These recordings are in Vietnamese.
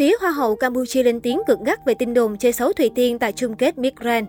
Phía Hoa hậu Campuchia lên tiếng cực gắt về tin đồn chơi xấu Thùy Tiên tại chung kết Miss Grand.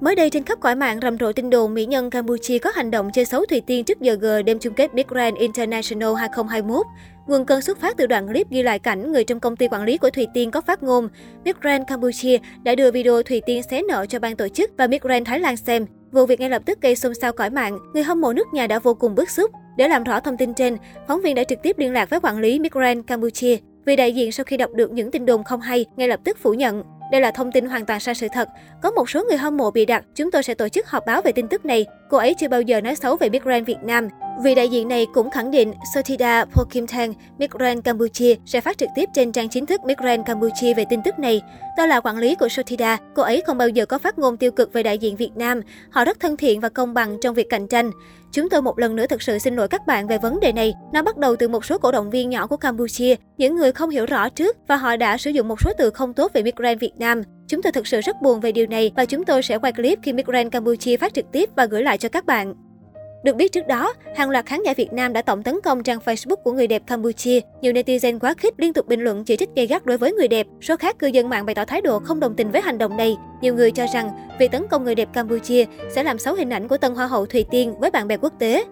Mới đây trên khắp cõi mạng rầm rộ tin đồn mỹ nhân Campuchia có hành động chơi xấu Thùy Tiên trước giờ G đêm chung kết Big Grand International 2021. Nguồn cơn xuất phát từ đoạn clip ghi lại cảnh người trong công ty quản lý của Thùy Tiên có phát ngôn. Big Grand Campuchia đã đưa video Thùy Tiên xé nợ cho ban tổ chức và Big Grand Thái Lan xem. Vụ việc ngay lập tức gây xôn xao cõi mạng, người hâm mộ nước nhà đã vô cùng bức xúc. Để làm rõ thông tin trên, phóng viên đã trực tiếp liên lạc với quản lý Big Grand Campuchia. Vì đại diện sau khi đọc được những tin đồn không hay, ngay lập tức phủ nhận. Đây là thông tin hoàn toàn sai sự thật. Có một số người hâm mộ bị đặt, chúng tôi sẽ tổ chức họp báo về tin tức này. Cô ấy chưa bao giờ nói xấu về Big Grand Việt Nam. Vị đại diện này cũng khẳng định Sotida Pokimtang, Big Grand Campuchia sẽ phát trực tiếp trên trang chính thức Big Grand Campuchia về tin tức này. Tôi là quản lý của Sotida, cô ấy không bao giờ có phát ngôn tiêu cực về đại diện Việt Nam. Họ rất thân thiện và công bằng trong việc cạnh tranh. Chúng tôi một lần nữa thực sự xin lỗi các bạn về vấn đề này. Nó bắt đầu từ một số cổ động viên nhỏ của Campuchia, những người không hiểu rõ trước và họ đã sử dụng một số từ không tốt về Big Grand Việt Nam. Chúng tôi thực sự rất buồn về điều này và chúng tôi sẽ quay clip khi Miss Grand Campuchia phát trực tiếp và gửi lại cho các bạn. Được biết trước đó, hàng loạt khán giả Việt Nam đã tổng tấn công trang Facebook của người đẹp Campuchia. Nhiều netizen quá khích liên tục bình luận chỉ trích gay gắt đối với người đẹp. Số khác cư dân mạng bày tỏ thái độ không đồng tình với hành động này. Nhiều người cho rằng việc tấn công người đẹp Campuchia sẽ làm xấu hình ảnh của tân hoa hậu Thùy Tiên với bạn bè quốc tế.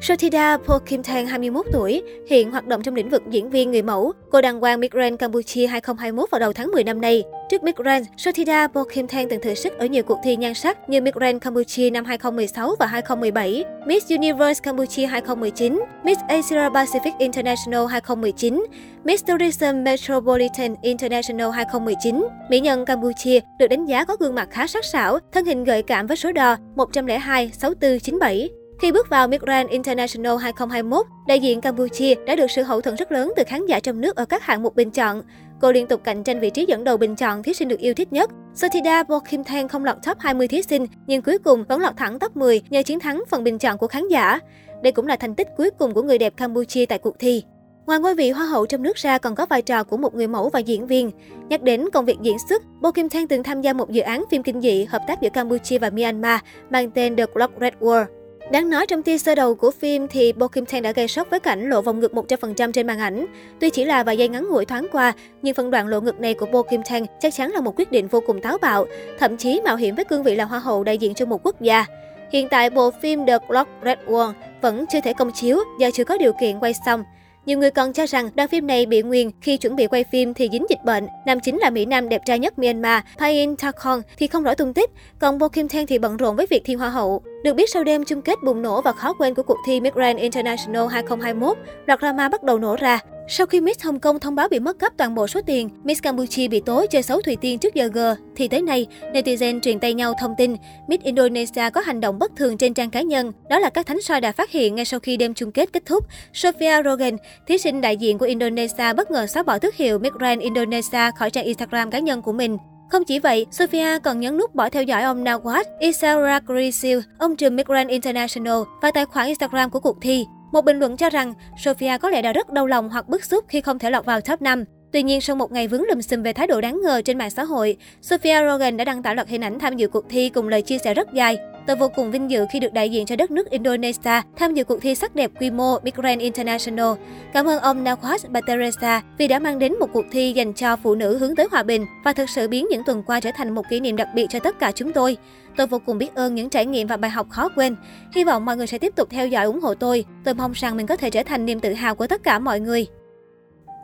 Sothida Pokimthang, 21 tuổi, hiện hoạt động trong lĩnh vực diễn viên người mẫu. Cô đăng quang Miss Grand Campuchia 2021 vào đầu tháng 10 năm nay. Trước Miss Grand, Sothida Pokimthang từng thử sức ở nhiều cuộc thi nhan sắc như Miss Grand Campuchia năm 2016 và 2017, Miss Universe Campuchia 2019, Miss Asia Pacific International 2019, Miss Tourism Metropolitan International 2019. Mỹ nhân Campuchia được đánh giá có gương mặt khá sắc sảo, thân hình gợi cảm với số đo 102 64 97. Khi bước vào Miss Grand International 2021, đại diện Campuchia đã được sự hậu thuẫn rất lớn từ khán giả trong nước ở các hạng mục bình chọn. Cô liên tục cạnh tranh vị trí dẫn đầu bình chọn thí sinh được yêu thích nhất. Sotida Kim Thang không lọt top 20 thí sinh, nhưng cuối cùng vẫn lọt thẳng top 10 nhờ chiến thắng phần bình chọn của khán giả. Đây cũng là thành tích cuối cùng của người đẹp Campuchia tại cuộc thi. Ngoài ngôi vị hoa hậu trong nước ra còn có vai trò của một người mẫu và diễn viên. Nhắc đến công việc diễn xuất, Bo Kim Thang từng tham gia một dự án phim kinh dị hợp tác giữa Campuchia và Myanmar mang tên The Clock Red War. Đáng nói trong teaser đầu của phim thì Bo Kim Tae đã gây sốc với cảnh lộ vòng ngực 100% trên màn ảnh. Tuy chỉ là vài giây ngắn ngủi thoáng qua, nhưng phân đoạn lộ ngực này của Bo Kim Tae chắc chắn là một quyết định vô cùng táo bạo, thậm chí mạo hiểm với cương vị là hoa hậu đại diện cho một quốc gia. Hiện tại bộ phim The Clock Red One vẫn chưa thể công chiếu do chưa có điều kiện quay xong. Nhiều người còn cho rằng đoạn phim này bị nguyền khi chuẩn bị quay phim thì dính dịch bệnh. Nam chính là Mỹ Nam đẹp trai nhất Myanmar, Payin Takon thì không rõ tung tích, còn Bo Kim Thang thì bận rộn với việc thi hoa hậu. Được biết sau đêm chung kết bùng nổ và khó quên của cuộc thi Miss Grand International 2021, loạt drama bắt đầu nổ ra. Sau khi Miss Hồng Kông thông báo bị mất cắp toàn bộ số tiền, Miss Campuchia bị tố chơi xấu Thùy Tiên trước giờ G, thì tới nay, netizen truyền tay nhau thông tin Miss Indonesia có hành động bất thường trên trang cá nhân. Đó là các thánh soi đã phát hiện ngay sau khi đêm chung kết kết thúc. Sophia Rogan, thí sinh đại diện của Indonesia bất ngờ xóa bỏ tước hiệu Miss Grand Indonesia khỏi trang Instagram cá nhân của mình. Không chỉ vậy, Sophia còn nhấn nút bỏ theo dõi ông Nawaz Isara Grisil, ông trùm Miss Grand International và tài khoản Instagram của cuộc thi. Một bình luận cho rằng Sophia có lẽ đã rất đau lòng hoặc bức xúc khi không thể lọt vào top 5. Tuy nhiên, sau một ngày vướng lùm xùm về thái độ đáng ngờ trên mạng xã hội, Sophia Rogan đã đăng tải loạt hình ảnh tham dự cuộc thi cùng lời chia sẻ rất dài. Tôi vô cùng vinh dự khi được đại diện cho đất nước Indonesia tham dự cuộc thi sắc đẹp quy mô Big Grand International. Cảm ơn ông Nawaz Bateresa vì đã mang đến một cuộc thi dành cho phụ nữ hướng tới hòa bình và thực sự biến những tuần qua trở thành một kỷ niệm đặc biệt cho tất cả chúng tôi. Tôi vô cùng biết ơn những trải nghiệm và bài học khó quên. Hy vọng mọi người sẽ tiếp tục theo dõi ủng hộ tôi. Tôi mong rằng mình có thể trở thành niềm tự hào của tất cả mọi người.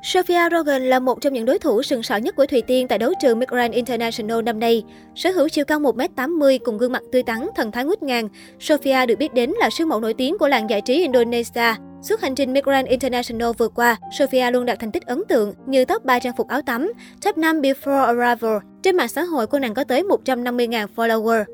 Sophia Rogan là một trong những đối thủ sừng sỏ nhất của Thùy Tiên tại đấu trường Miss Grand International năm nay. Sở hữu chiều cao 1m80 cùng gương mặt tươi tắn, thần thái ngút ngàn, Sophia được biết đến là siêu mẫu nổi tiếng của làng giải trí Indonesia. Suốt hành trình Miss Grand International vừa qua, Sophia luôn đạt thành tích ấn tượng như top 3 trang phục áo tắm, top 5 Before Arrival. Trên mạng xã hội, cô nàng có tới 150.000 follower.